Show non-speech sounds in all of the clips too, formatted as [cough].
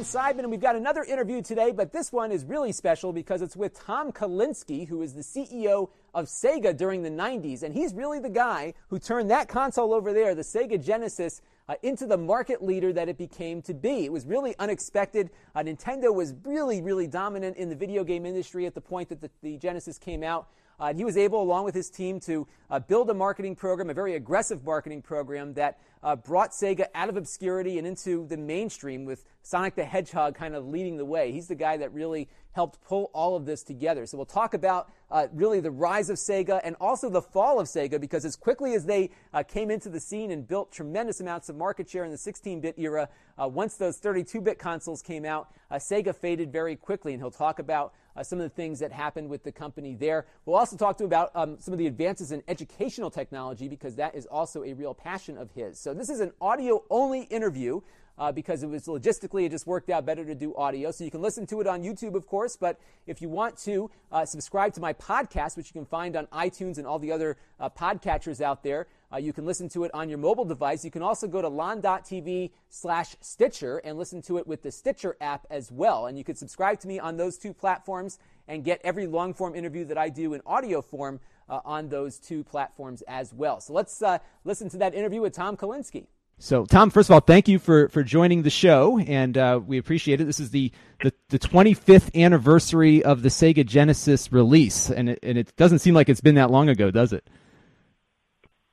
Lon Seidman, and we've got another interview today, but this one is really special because it's with Tom Kalinske, who is the CEO of Sega during the 90s, and he's really the guy who turned that console over there, the Sega Genesis, uh, into the market leader that it became to be. It was really unexpected. Uh, Nintendo was really, really dominant in the video game industry at the point that the, the Genesis came out. Uh, and he was able, along with his team, to uh, build a marketing program, a very aggressive marketing program that uh, brought Sega out of obscurity and into the mainstream with Sonic the Hedgehog kind of leading the way. He's the guy that really helped pull all of this together. So we'll talk about uh, really the rise of Sega and also the fall of Sega because as quickly as they uh, came into the scene and built tremendous amounts of market share in the 16-bit era, uh, once those 32-bit consoles came out, uh, Sega faded very quickly. And he'll talk about uh, some of the things that happened with the company there. We'll also talk to him about um, some of the advances in educational technology because that is also a real passion of his. So this is an audio-only interview uh, because it was logistically, it just worked out better to do audio. So you can listen to it on YouTube, of course, but if you want to uh, subscribe to my podcast, which you can find on iTunes and all the other uh, podcatchers out there, uh, you can listen to it on your mobile device. You can also go to lon.tv slash Stitcher and listen to it with the Stitcher app as well. And you can subscribe to me on those two platforms and get every long form interview that I do in audio form uh, on those two platforms as well. So let's uh, listen to that interview with Tom Kalinske. So, Tom, first of all, thank you for, for joining the show, and uh, we appreciate it. This is the, the, the 25th anniversary of the Sega Genesis release, and it, and it doesn't seem like it's been that long ago, does it?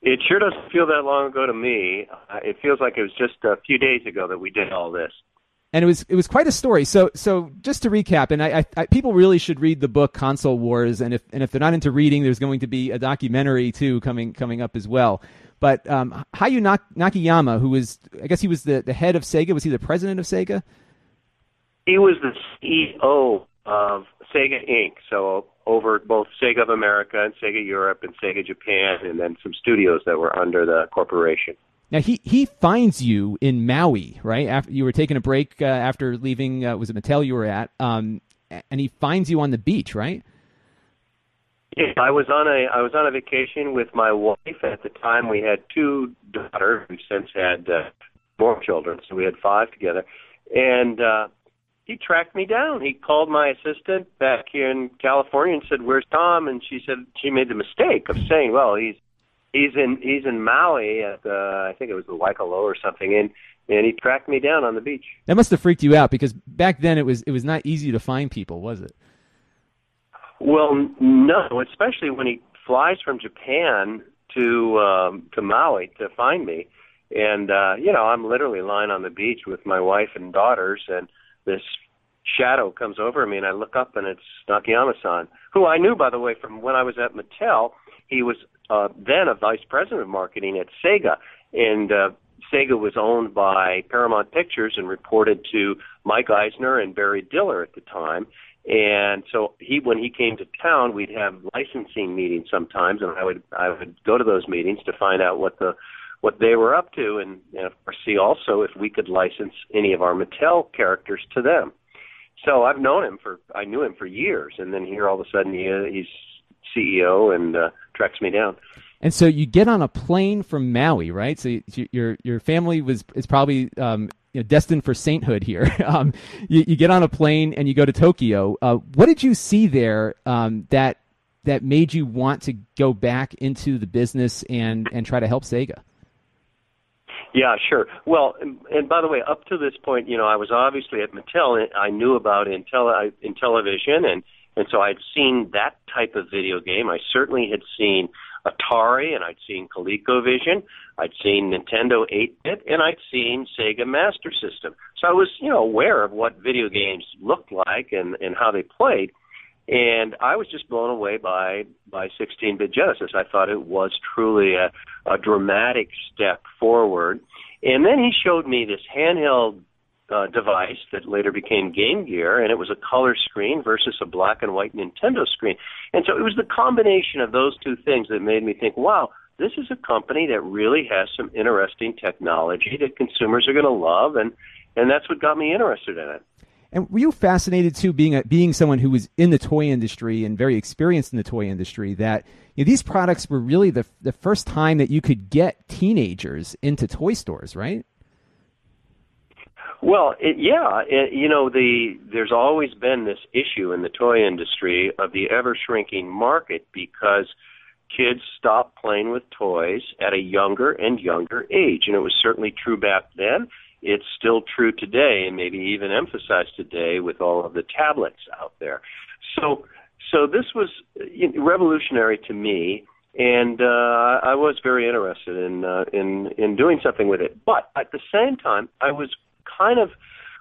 It sure doesn't feel that long ago to me. Uh, it feels like it was just a few days ago that we did all this. And it was it was quite a story. So so just to recap, and I, I, I, people really should read the book Console Wars, and if and if they're not into reading, there's going to be a documentary too coming coming up as well. But um, Hayao Nakayama, who was I guess he was the, the head of Sega, was he the president of Sega? He was the CEO of Sega Inc. So over both Sega of America and Sega Europe and Sega Japan, and then some studios that were under the corporation. Now he he finds you in Maui, right? After you were taking a break uh, after leaving, uh, was it Mattel you were at? Um, and he finds you on the beach, right? Yeah, I was on a I was on a vacation with my wife. At the time, we had two daughters. We've since had uh, more children, so we had five together. And uh, he tracked me down. He called my assistant back here in California and said, "Where's Tom?" And she said she made the mistake of saying, "Well, he's he's in he's in Maui at the I think it was the Waikolo or something." And and he tracked me down on the beach. That must have freaked you out because back then it was it was not easy to find people, was it? Well, no, especially when he flies from Japan to um, to Maui to find me. And uh, you know, I'm literally lying on the beach with my wife and daughters, and this shadow comes over me, and I look up, and it's Nakayama-san, who I knew, by the way, from when I was at Mattel. He was uh, then a vice president of marketing at Sega, and uh, Sega was owned by Paramount Pictures and reported to Mike Eisner and Barry Diller at the time. And so he, when he came to town, we'd have licensing meetings sometimes, and I would I would go to those meetings to find out what the what they were up to, and, and of course see also if we could license any of our Mattel characters to them. So I've known him for I knew him for years, and then here all of a sudden he, he's CEO and uh, tracks me down. And so you get on a plane from Maui, right? So you, your your family was is probably um, you know, destined for sainthood here. [laughs] um, you, you, get on a plane and you go to Tokyo. Uh, what did you see there um, that that made you want to go back into the business and and try to help Sega? Yeah, sure. Well, and, and by the way, up to this point, you know, I was obviously at Mattel. And I knew about Intel, in Intellivision, and and so I'd seen that type of video game. I certainly had seen Atari, and I'd seen ColecoVision. I'd seen Nintendo 8-bit, and I'd seen Sega Master System. So I was, you know, aware of what video games looked like and and how they played. and I was just blown away by by 16-bit Genesis. I thought it was truly a, a dramatic step forward. And then he showed me this handheld uh, device that later became Game Gear, and it was a color screen versus a black and white Nintendo screen. And so it was the combination of those two things that made me think, wow, this is a company that really has some interesting technology that consumers are going to love, and and that's what got me interested in it. And were you fascinated too, being a, being someone who was in the toy industry and very experienced in the toy industry, that you know, these products were really the the first time that you could get teenagers into toy stores, right? Well, it, yeah, it, you know, the there's always been this issue in the toy industry of the ever shrinking market because kids stop playing with toys at a younger and younger age, and it was certainly true back then it's still true today, and maybe even emphasized today with all of the tablets out there. So, so this was revolutionary to me, and uh, I was very interested in uh, in in doing something with it. But at the same time, I was kind of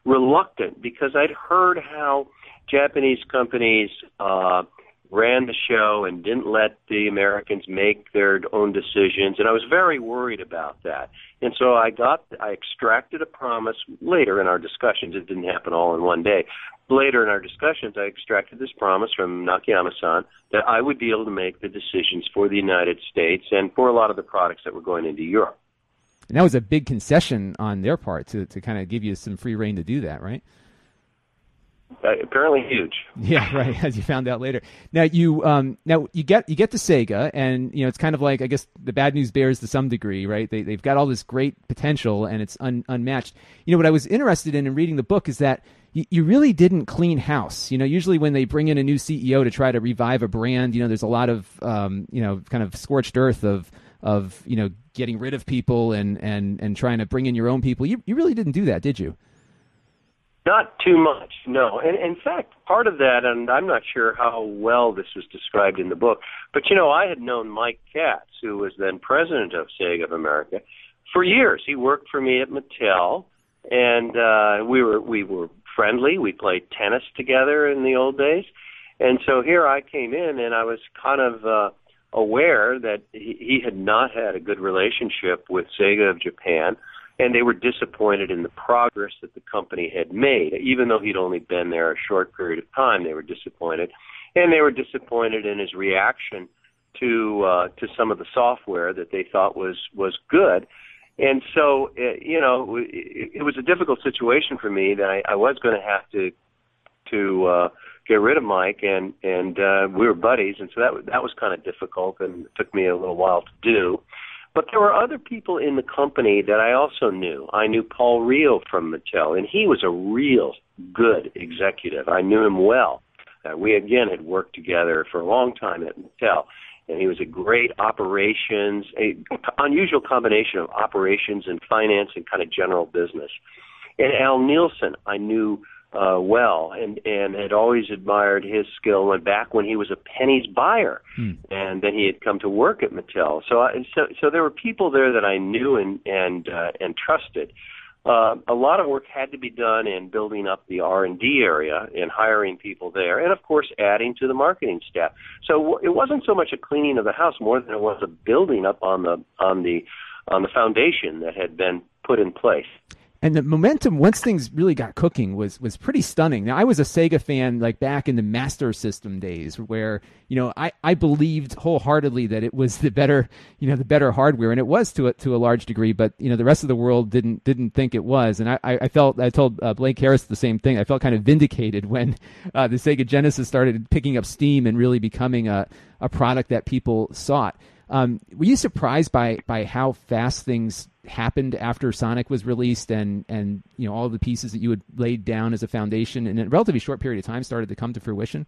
reluctant because I'd heard how Japanese companies uh, ran the show and didn't let the Americans make their own decisions, and I was very worried about that. And so I got, I extracted a promise later in our discussions. It didn't happen all in one day. Later in our discussions, I extracted this promise from Nakayama-san that I would be able to make the decisions for the United States and for a lot of the products that were going into Europe. And that was a big concession on their part to, to kind of give you some free reign to do that, right? Uh, apparently huge. [laughs] Yeah, right. As you found out later. Now you um now you get you get to Sega, and you know it's kind of like I guess the bad news bears to some degree, right? They they've got all this great potential, and it's un, unmatched. You know what I was interested in in reading the book is that you, you really didn't clean house. You know, usually when they bring in a new CEO to try to revive a brand, you know, there's a lot of um you know kind of scorched earth of of you know getting rid of people and and and trying to bring in your own people. You you really didn't do that, did you? Not too much, no. And in fact, part of that, and I'm not sure how well this was described in the book, but you know, I had known Mike Katz, who was then president of Sega of America, for years. He worked for me at Mattel, and uh, we were we were friendly. We played tennis together in the old days, and so here I came in, and I was kind of uh, aware that he, he had not had a good relationship with Sega of Japan and they were disappointed in the progress that the company had made. Even though he'd only been there a short period of time, they were disappointed, and they were disappointed in his reaction to uh, to some of the software that they thought was was good. And so, uh, you know, it, it was a difficult situation for me that I, I was going to have to to uh, get rid of Mike, and and uh, we were buddies, and so that that was kind of difficult, and it took me a little while to do. But there were other people in the company that I also knew. I knew Paul Rioux from Mattel, and he was a real good executive. I knew him well. Uh, we again had worked together for a long time at Mattel, and he was a great operations, a unusual combination of operations and finance and kind of general business. And Al Nilsen, I knew uh, well, and and had always admired his skill. Went back when he was a Penney's buyer, hmm. and then he had come to work at Mattel. So I, so so there were people there that I knew and and uh, and trusted. Uh, a lot of work had to be done in building up the R and D area and hiring people there, and of course adding to the marketing staff. So it wasn't so much a cleaning of the house more than it was a building up on the on the on the foundation that had been put in place and the momentum once things really got cooking was was pretty stunning. Now I was a Sega fan like back in the Master System days where you know I, I believed wholeheartedly that it was [laughs] the better you know the better hardware and it was to a, to a large degree, but you know the rest of the world didn't didn't think it was. And I, I felt I told uh, Blake Harris the same thing. I felt kind of vindicated [laughs] when uh, the Sega Genesis started picking up steam and really becoming a a product that people sought. Um, were you surprised by by how fast things happened after Sonic was released, and and you know all the pieces that you had laid down as a foundation in a relatively short period of time started to come to fruition?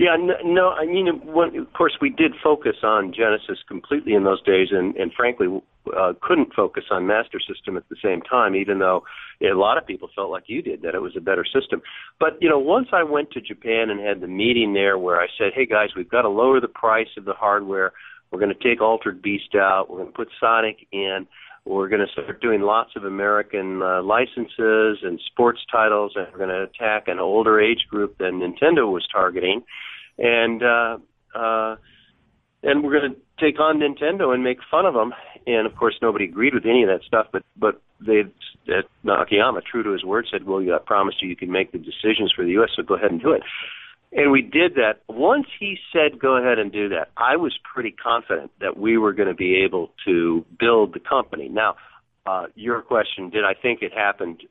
Yeah, no, I mean, when, of course, we did focus on Genesis completely in those days, and, and frankly, uh, couldn't focus on Master System at the same time, even though a lot of people felt like you did that it was a better system. But you know, once I went to Japan and had the meeting there, where I said, "Hey guys, we've got to lower the price of the hardware. We're going to take Altered Beast out. We're going to put Sonic in." we're going to start doing lots of American uh, licenses and sports titles, and we're going to attack an older age group than Nintendo was targeting, and uh, uh, and we're going to take on Nintendo and make fun of them. And of course, nobody agreed with any of that stuff, but but they that Nakayama, true to his word, said, "Well, you, I promised you you can make the decisions for the U.S., so go ahead and do it." And we did that. Once he said, go ahead and do that, I was pretty confident that we were going to be able to build the company. Now, uh, your question, did I think it happened?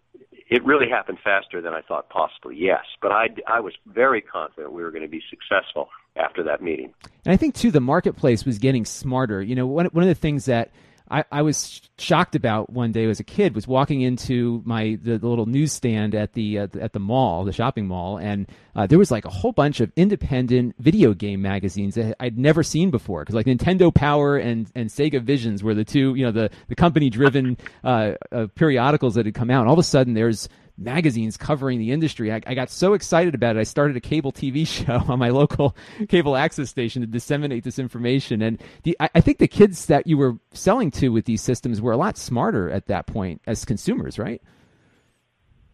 It really happened faster than I thought possibly, yes. But I, I was very confident we were going to be successful after that meeting. And I think, too, the marketplace was getting smarter. You know, one, one of the things that I, I was shocked about one day as a kid was walking into my the, the little newsstand at the uh, at the mall, the shopping mall, and uh, there was like a whole bunch of independent video game magazines that I'd never seen before. Because like Nintendo Power and and Sega Visions were the two, you know, the the company driven uh, uh, periodicals that had come out. And all of a sudden, there's magazines covering the industry. I, I, got so excited about it. I started a cable TV [laughs] show on my local cable access station to disseminate this information. And the, I, I, think the kids that you were selling to with these systems were a lot smarter at that point as consumers, right?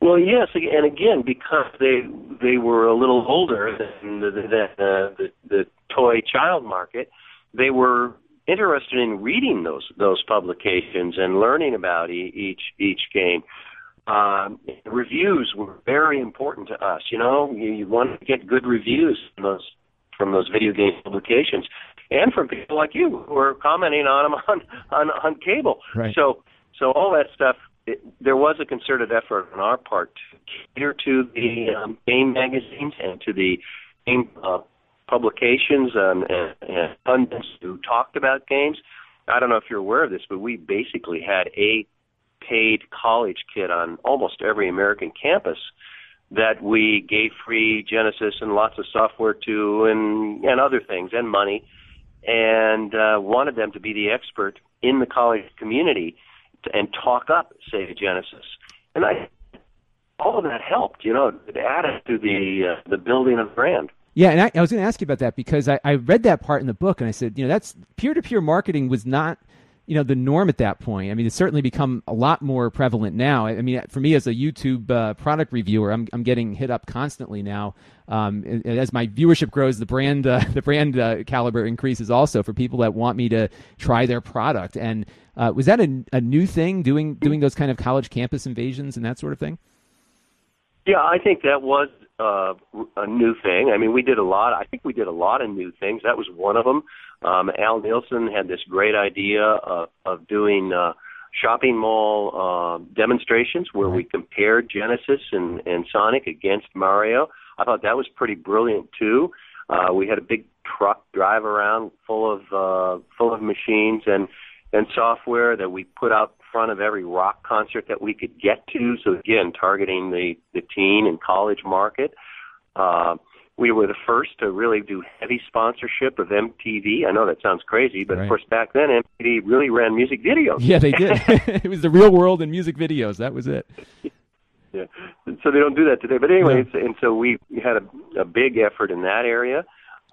Well, yes, and again, because they they were a little older than the, the, uh, the, the toy child market, they were interested in reading those those publications and learning about e- each each game um, reviews were very important to us. You know, you, you want to get good reviews from those from those video game publications, and from people like you who are commenting on them [laughs] on on, on cable. Right. So so all that stuff. It, there was a concerted effort on our part to cater to the um, game magazines and to the game uh, publications and, and, and pundits who talked about games. I don't know if you're aware of this, but we basically had a paid college kid on almost every American campus that we gave free Genesis and lots of software to and and other things and money and uh, wanted them to be the expert in the college community to, and talk up Sega Genesis. And I all of that helped, you know, it added to the uh, the building of the brand. Yeah, and I, I was going to ask you about that because I, I read that part in the book and I said, you know, that's peer to peer marketing was not you know the norm at that point. I mean, it's certainly become a lot more prevalent now. I mean, for me as a YouTube uh, product reviewer, I'm I'm getting hit up constantly now. Um, as my viewership grows, the brand uh, [laughs] the brand uh, caliber increases also for people that want me to try their product. And uh, was that a, a new thing doing doing those kind of college campus invasions and that sort of thing? Yeah, I think that was uh, a new thing. I mean, we did a lot. I think we did a lot of new things. That was one of them. Um, Al Nilsen had this great idea of, of doing uh, shopping mall uh, demonstrations where we compared Genesis and, and Sonic against Mario. I thought that was pretty brilliant too. Uh, we had a big truck drive around full of uh, full of machines and and software that we put out front of every rock concert that we could get to. So again, targeting the the teen and college market. Uh, we were the first to really do heavy sponsorship of MTV. I know that sounds crazy, but right. of course back then MTV really ran music videos. Yeah, they did. [laughs] [laughs] it was the real world in music videos. That was it. yeah. So they don't do that today. But anyway, yeah. and so we had a, a big effort in that area.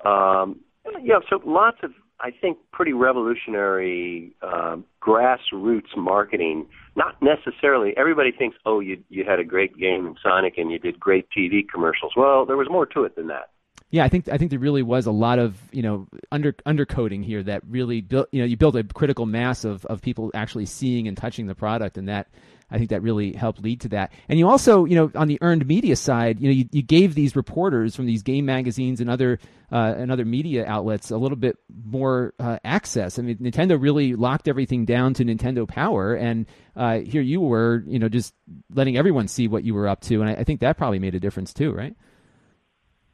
Um, yeah, so lots of I think, pretty revolutionary uh, grassroots marketing. Not necessarily everybody thinks, oh, you you had a great game in Sonic and you did great TV commercials. Well, there was more to it than that. Yeah, I think I think there really was a lot of you know under undercoding here that really built you know you built a critical mass of of people actually seeing and touching the product, and that I think that really helped lead to that. And you also, you know, on the earned media side, you know, you, you gave these reporters from these game magazines and other uh, and other media outlets a little bit more uh, access. I mean, Nintendo really locked everything down to Nintendo Power, and uh, here you were, you know, just letting everyone see what you were up to, and I, I think that probably made a difference too, right?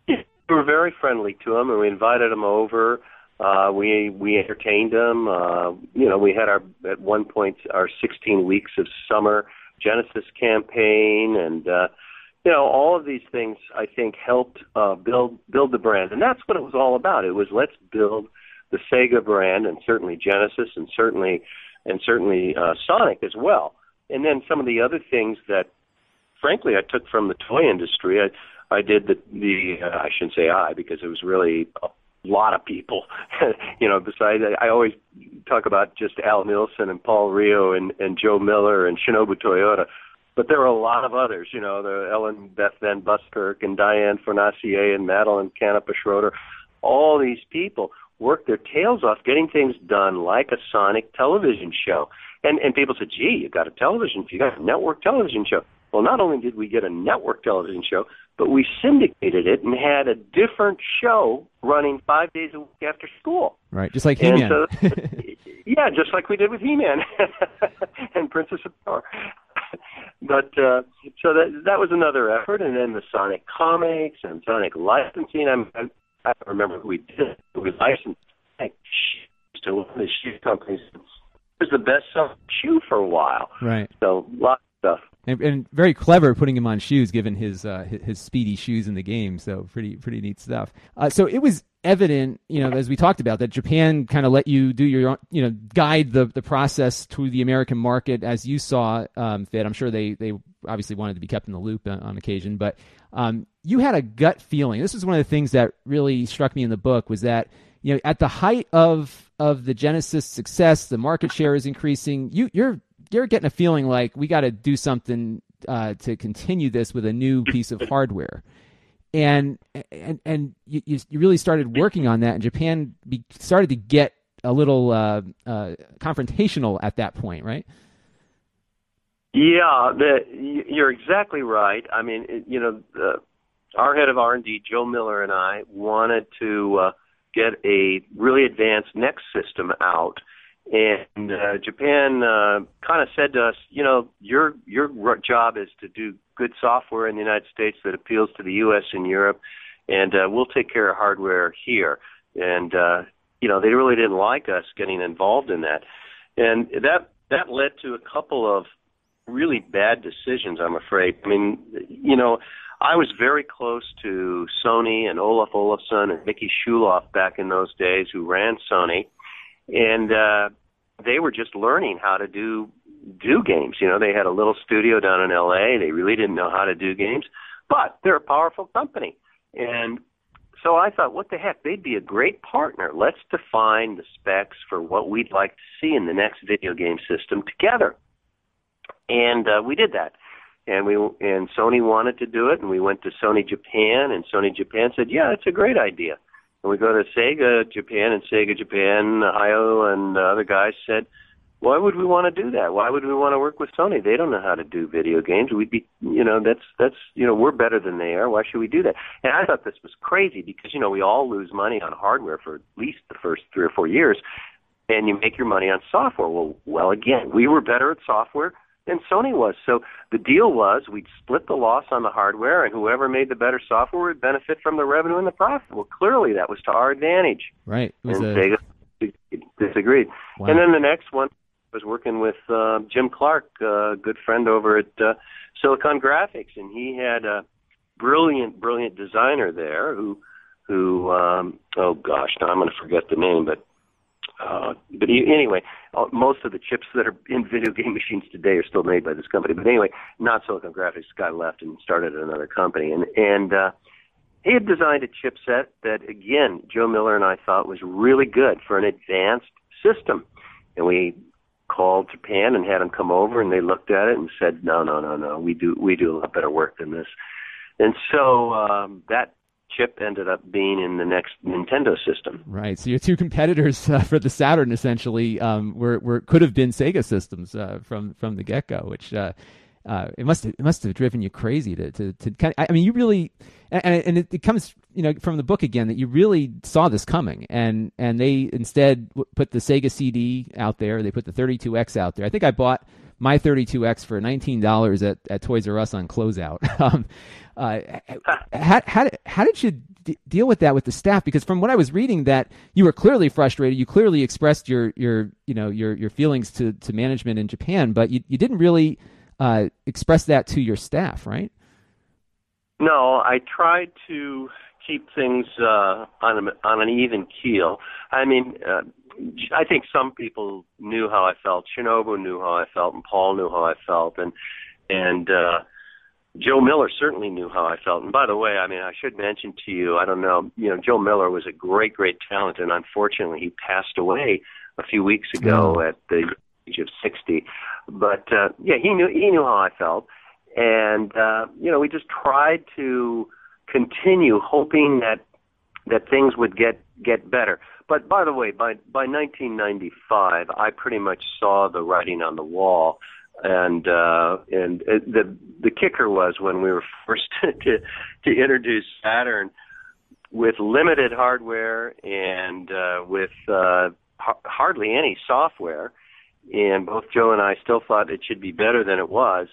We were very friendly to them, and we invited them over. Uh, we we entertained them. Uh, you know, we had our at one point our 16 weeks of summer Genesis campaign, and uh, you know all of these things I think helped uh, build build the brand, and that's what it was all about. It was let's build the Sega brand, and certainly Genesis, and certainly and certainly uh, Sonic as well. And then some of the other things that, frankly, I took from the toy industry. I I did the the uh, I shouldn't say I because it was really lot of people. [laughs] you know, besides, I always talk about just Al Nilsen and Paul Rioux and, and Joe Miller and Shinobu Toyota. But there were a lot of others, you know, the Ellen Beth Van Buskirk and Diane Fornasier and Madeline Canepa Schroeder. All these people worked their tails off getting things done like a Sonic television show. And and people said, "Gee, you got a television, you got a network television show." Well, not only did we get a network television show, but we syndicated it and had a different show running five days a week after school. Right, just like He-Man. So, [laughs] [laughs] yeah, just like we did with He-Man [laughs] and Princess of Power. but uh, so that that was another effort, and then the Sonic comics and Sonic licensing. I'm, I, I don't remember who we did. We licensed Sonic to one of the shoe companies. It was the best selling shoe for a while. Right. So lots of stuff and, and, very clever putting him on shoes, given his, uh, his, speedy shoes in the game. So pretty pretty neat stuff. Uh, so it was evident, you know, as we talked about, that Japan kind of let you do your, you know, guide the the process to the American market as you saw um, fit. I'm sure they they obviously wanted to be kept in the loop on, on occasion, but um, you had a gut feeling. This is one of the things that really struck me in the book was that you know at the height of of the Genesis success, the market share is increasing. You you're you're getting a feeling like we got to do something uh, to continue this with a new [laughs] piece of hardware. And and and you, you really started working on that, and Japan be, started to get a little uh, uh, confrontational at that point, right? Yeah, the, you're exactly right. I mean, you know, uh, our head of R&D, Joe Miller, and I wanted to uh, get a really advanced next system out and uh, Japan uh, kind of said to us, you know, your your job is to do good software in the United States that appeals to the U.S. and Europe, and uh, we'll take care of hardware here. And uh, you know, they really didn't like us getting involved in that, and that that led to a couple of really bad decisions. I'm afraid. I mean, you know. I was very close to Sony and Olaf Olafsson and Micky Schulhof back in those days, who ran Sony and uh, they were just learning how to do do games. You know, they had a little studio down in L.A. They really didn't know how to do games, but they're a powerful company, and so I thought, what the heck? They'd be a great partner. Let's define the specs for what we'd like to see in the next video game system together. And uh, we did that. And we and Sony wanted to do it, and we went to Sony Japan, and Sony Japan said, "Yeah, it's a great idea." And we go to Sega Japan, and Sega Japan, Ohio, and the other guys said, why would we want to do that? Why would we want to work with Sony? They don't know how to do video games. We'd be, you know, that's that's, you know, we're better than they are. Why should we do that? And I thought this was crazy because you know we all lose money on hardware for at least the first three or four years, and you make your money on software. Well, well, again, we were better at software than Sony was. So the deal was we'd split the loss on the hardware, and whoever made the better software would benefit from the revenue and the profit. Well, clearly that was to our advantage. Right. It was and a... Sega disagreed. Wow. And then the next one was working with uh, Jim Clark, a good friend over at uh, Silicon Graphics, and he had a brilliant, brilliant designer there who, who, um, oh gosh, now I'm going to forget the name, but uh, but anyway, uh, most of the chips that are in video game machines today are still made by this company. But anyway, not Silicon Graphics. Guy left and started another company, and and uh, he had designed a chipset that, again, Joe Miller and I thought was really good for an advanced system, and we called Japan and had them come over, and they looked at it and said, no, no, no, no, we do we do a lot better work than this. And so um, that chip ended up being in the next Nintendo system. Right. So your two competitors uh, for the Saturn essentially um, were, were could have been Sega systems uh, from from the get go, which. Uh, uh, it must have, it must have driven you crazy to to, to kind of, I mean you really and, and it, it, comes you know from the book again that you really saw this coming and and they instead put the Sega CD out there they put the 32X out there I think I bought my 32X for $19 at, at Toys R Us on closeout [laughs] um, uh, how, how, did, how did you d- deal with that with the staff? Because from what I was reading, that you were clearly frustrated. You clearly expressed your your you know your your feelings to, to management in Japan, but you, you didn't really uh, express that to your staff, right? No, I tried to keep things uh, on a, on an even keel. I mean, uh, I think some people knew how I felt. Shinobu knew how I felt, and Paul knew how I felt, and and uh, Joe Miller certainly knew how I felt. And by the way, I mean, I should mention to you, I don't know, you know, Joe Miller was a great, great talent, and unfortunately, he passed away a few weeks ago Oh. at the age of 60. But uh, yeah, he knew he knew how I felt, and uh, you know we just tried to continue hoping that that things would get get better. But by the way, by by 1995, I pretty much saw the writing on the wall, and uh, and uh, the the kicker was when we were [laughs] forced to to introduce Saturn with limited hardware and uh, with uh, ha- hardly any software, and both Joe and I still thought it should be better than it was.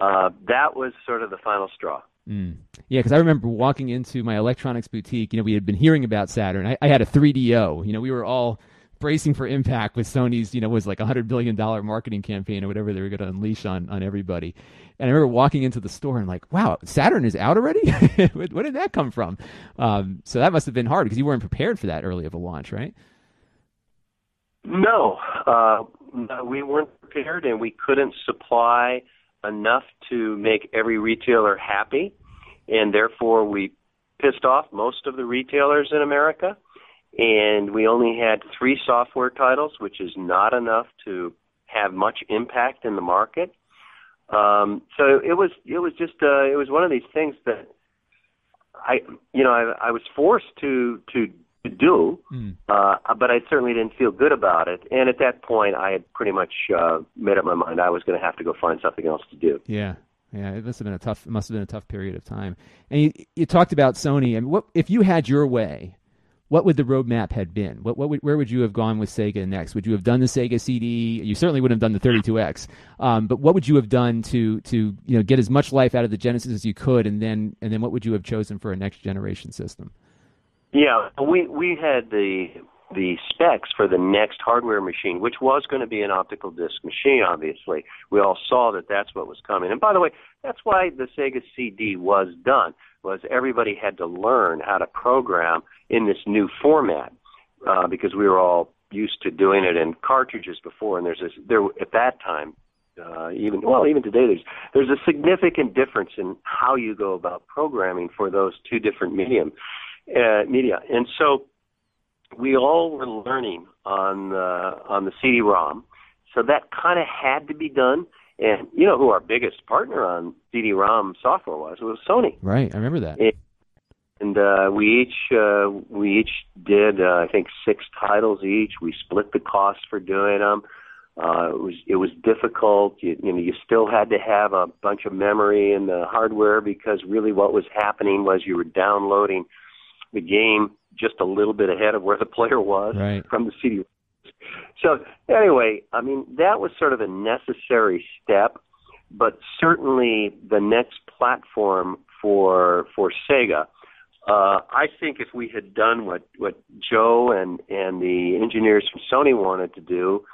Uh, that was sort of the final straw. Mm. Yeah, because I remember walking into my electronics boutique. You know, we had been hearing about Saturn. I, I had a 3DO. You know, we were all bracing for impact with Sony's. You know, was like a hundred billion dollar marketing campaign or whatever they were going to unleash on on everybody. And I remember walking into the store and like, wow, Saturn is out already. [laughs] where, did that come from? Um, so that must have been hard because you weren't prepared for that early of a launch, right? No, uh, we weren't prepared, and we couldn't supply enough to make every retailer happy, and therefore we pissed off most of the retailers in America. And we only had three software titles, which is not enough to have much impact in the market. Um, so it was it was just uh, it was one of these things that I you know I, I was forced to to to do, Mm. uh, but I certainly didn't feel good about it. And at that point, I had pretty much uh, made up my mind I was going to have to go find something else to do. Yeah, yeah. It must have been a tough. It must have been a tough period of time. And you, you talked about Sony. Mean, what if you had your way? What would the roadmap had been? What, what would, where would you have gone with Sega next? Would you have done the Sega CD? You certainly wouldn't have done the 32X. Um, but what would you have done to to you know get as much life out of the Genesis as you could, and then and then what would you have chosen for a next generation system? Yeah, we we had the the specs for the next hardware machine, which was going to be an optical disc machine. Obviously, we all saw that that's what was coming. And by the way, that's why the Sega CD was done. Was everybody had to learn how to program in this new format uh, because we were all used to doing it in cartridges before, and there's this there at that time. Uh, even well, even today, there's there's a significant difference in how you go about programming for those two different medium uh, media, and so we all were learning on the on the CD-ROM, so that kind of had to be done. And you know who our biggest partner on CD-ROM software was? It was Sony. Right, I remember that. And, and uh, we each uh, we each did uh, I think six titles each. We split the cost for doing them. Uh, it was it was difficult. You, you know, you still had to have a bunch of memory in the hardware because really what was happening was you were downloading the game just a little bit ahead of where the player was Right. from the CD. So anyway, I mean that was sort of a necessary step, but certainly the next platform for for Sega. Uh, I think if we had done what what Joe and and the engineers from Sony wanted to do,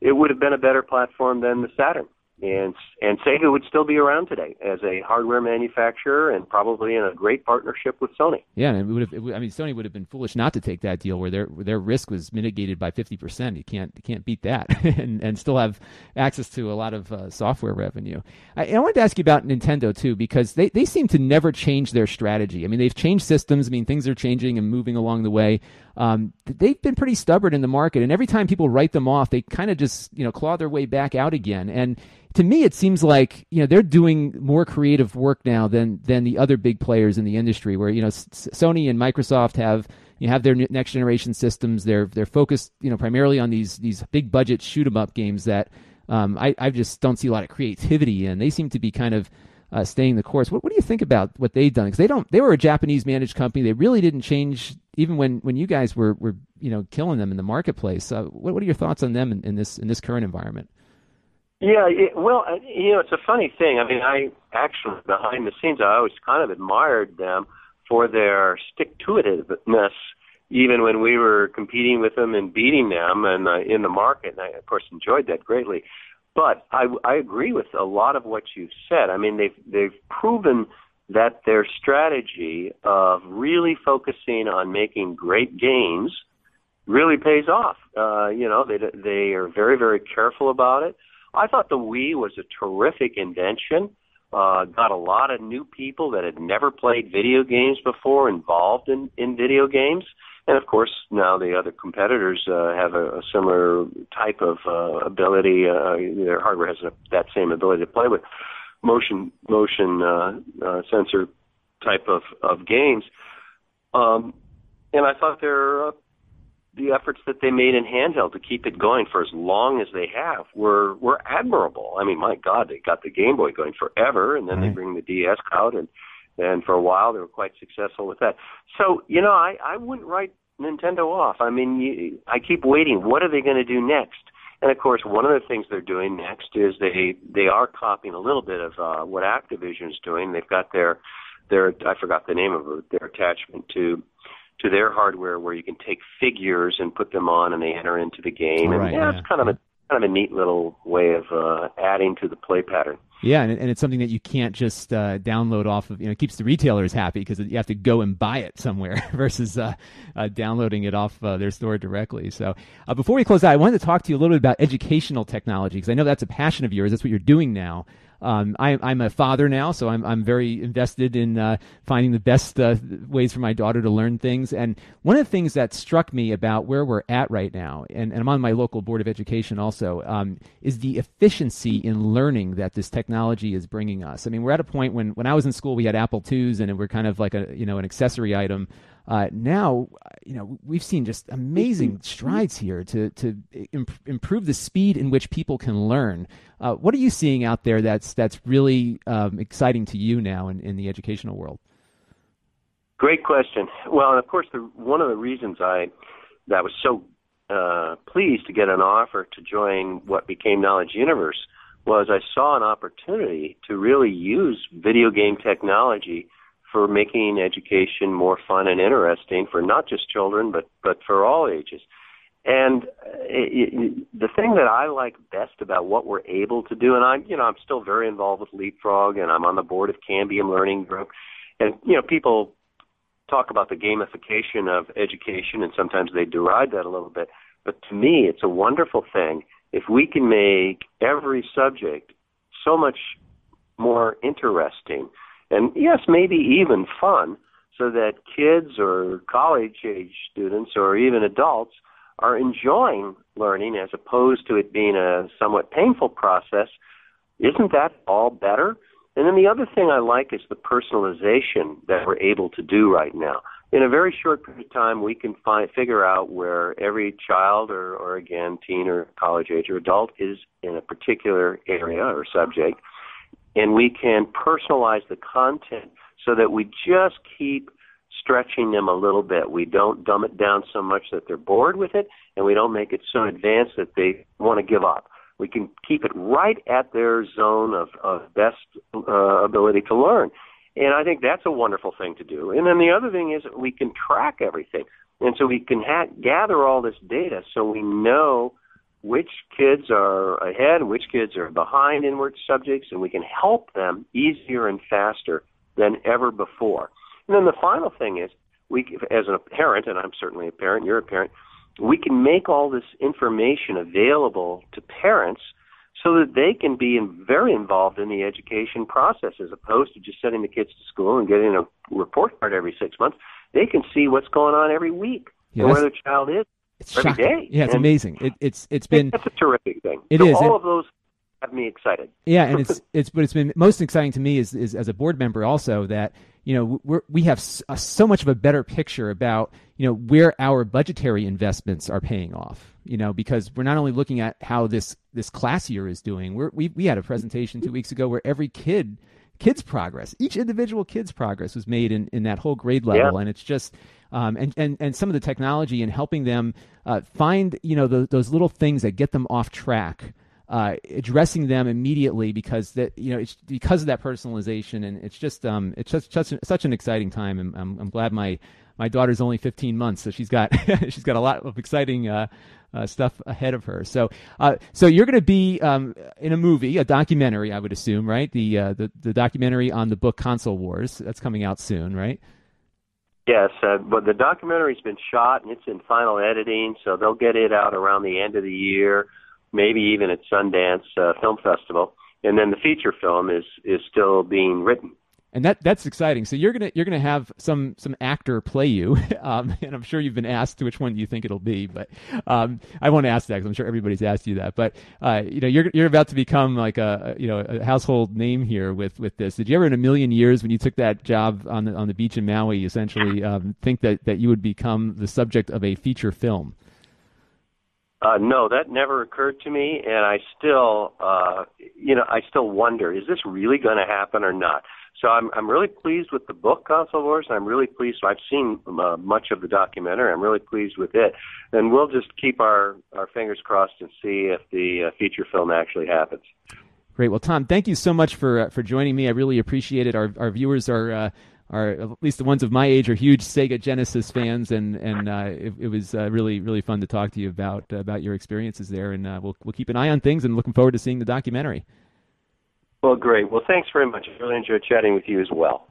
it would have been a better platform than the Saturn. And and Sega would still be around today as a hardware manufacturer and probably in a great partnership with Sony. Yeah, and it would have. It would, I mean, Sony would have been foolish not to take that deal where their where their risk was mitigated by fifty percent. You can't you can't beat that, [laughs] and and still have access to a lot of uh, software revenue. I, I wanted to ask you about Nintendo too because they they seem to never change their strategy. I mean, they've changed systems. I mean, things are changing and moving along the way. Um, they've been pretty stubborn in the market, and every time people write them off, they kind of just you know claw their way back out again. And to me, it seems like you know they're doing more creative work now than than the other big players in the industry. Where you know Sony and Microsoft have you have their next generation systems. They're they're focused you know primarily on these these big budget shoot 'em up games that um, I I just don't see a lot of creativity in. They seem to be kind of uh, staying the course. What, what do you think about what they've done? Because they don't they were a Japanese managed company. They really didn't change even when when you guys were were you know killing them in the marketplace. Uh, what what are your thoughts on them in, in this in this current environment? Yeah, it, well, uh, you know, it's a funny thing. I mean, I actually behind the scenes, I always kind of admired them for their stick-to-itiveness, even when we were competing with them and beating them and uh, in the market. And I, of course, enjoyed that greatly. But I, I agree with a lot of what you've said. I mean, they've they've proven that their strategy of really focusing on making great games really pays off. Uh, you know, they they are very very careful about it. I thought the Wii was a terrific invention. Uh, got a lot of new people that had never played video games before involved in in video games, and of course now the other competitors uh, have a, a similar type of uh, ability. Uh, their hardware has a, that same ability to play with motion motion uh, uh, sensor type of of games. Um, and I thought their uh, the efforts that they made in handheld to keep it going for as long as they have were were admirable. I mean, my God, they got the Game Boy going forever, and then right. they bring the DS out, and and for a while they were quite successful with that. So you know, I I wouldn't write Nintendo off. I mean, you, I keep waiting. What are they going to do next? And of course, one of the things they're doing next is they they are copying a little bit of uh, what Activision's doing. They've got their their I forgot the name of it, their attachment to to their hardware where you can take figures and put them on and they enter into the game. Right, and yeah, yeah. it's kind of a kind of a neat little way of uh, adding to the play pattern. Yeah, and, and it's something that you can't just uh, download off of. You know, it keeps the retailers happy because you have to go and buy it somewhere [laughs] versus uh, uh, downloading it off uh, their store directly. So, uh, before we close out, I wanted to talk to you a little bit about educational technology because I know that's a passion of yours. That's what you're doing now. Um, I, I'm a father now, so I'm, I'm very invested in uh, finding the best uh, ways for my daughter to learn things. And one of the things that struck me about where we're at right now, and, and I'm on my local board of education also, um, is the efficiency in learning that this technology is bringing us. I mean, we're at a point when when I was in school, we had Apple IIs, and we're kind of like a you know an accessory item. Uh, now, you know, we've seen just amazing strides here to to imp- improve the speed in which people can learn. Uh, what are you seeing out there that's that's really um, exciting to you now in, in the educational world? Great question. Well, and of course, the, one of the reasons I that was so uh, pleased to get an offer to join what became Knowledge Universe was I saw an opportunity to really use video game technology for making education more fun and interesting for not just children but but for all ages. And uh, it, it, the thing that I like best about what we're able to do, and I'm you know I'm still very involved with Leapfrog, and I'm on the board of Cambium Learning Group, and you know people talk about the gamification of education, and sometimes they deride that a little bit. But to me, it's a wonderful thing if we can make every subject so much more interesting, and yes, maybe even fun, so that kids or college age students or even adults are enjoying learning as opposed to it being a somewhat painful process. Isn't that all better? And then the other thing I like is the personalization that we're able to do right now. In a very short period of time, we can find figure out where every child or, or again teen or college age or adult is in a particular area or subject, and we can personalize the content so that we just keep stretching them a little bit. We don't dumb it down so much that they're bored with it, and we don't make it so advanced that they want to give up. We can keep it right at their zone of, of best uh, ability to learn. And I think that's a wonderful thing to do. And then the other thing is we can track everything. And so we can ha- gather all this data so we know which kids are ahead, which kids are behind in which subjects, and we can help them easier and faster than ever before. And then the final thing is, we, as a parent, and I'm certainly a parent, you're a parent, we can make all this information available to parents so that they can be in, very involved in the education process as opposed to just sending the kids to school and getting a report card every six months. They can see what's going on every week Yeah, and where their child is It's every shocking. day. Yeah, it's And amazing. It, it's it's been that's a terrific thing. It so is, all and- of those have me excited. Yeah, and [laughs] it's it's but it's been most exciting to me is, is as a board member also that you know we're, we have a, so much of a better picture about you know where our budgetary investments are paying off. You know because we're not only looking at how this this class year is doing. We're, we we had a presentation two weeks ago where every kid kids progress each individual kid's progress was made in, in that whole grade level Yeah. and it's just um, and, and and some of the technology and helping them uh, find you know those, those little things that get them off track uh, addressing them immediately because that you know it's because of that personalization and it's just um it's just such, such an exciting time and I'm, I'm glad my my daughter's only 15 months so she's got [laughs] she's got a lot of exciting uh, uh, stuff ahead of her so uh, so you're going to be um, in a movie a documentary I would assume right the uh, the the documentary on the book Console Wars that's coming out soon right Yes, uh, but the documentary's been shot and it's in final editing, so they'll get it out around the end of the year, maybe even at Sundance uh, Film Festival. And then the feature film is is still being written. And that that's exciting. So you're gonna you're gonna have some some actor play you, [laughs] um, and I'm sure you've been asked which one do you think it'll be, but um, I won't ask that because I'm sure everybody's asked you that. But uh, you know you're you're about to become like a you know a household name here with with this. Did you ever in a million years when you took that job on the on the beach in Maui essentially um, think that that you would become the subject of a feature film? Uh, no, that never occurred to me, and I still, uh, you know, I still wonder: is this really going to happen or not? So I'm I'm really pleased with the book Console Wars. I'm really pleased. I've seen uh, much of the documentary. I'm really pleased with it, and we'll just keep our our fingers crossed and see if the uh, feature film actually happens. Great. Well, Tom, thank you so much for uh, for joining me. I really appreciate it. Our our viewers are uh, are at least the ones of my age are huge Sega Genesis fans, and and uh, it, it, was uh, really really fun to talk to you about about your experiences there. And uh, we'll we'll keep an eye on things, and looking forward to seeing the documentary. Well, great. Well, thanks very much. I really enjoyed chatting with you as well.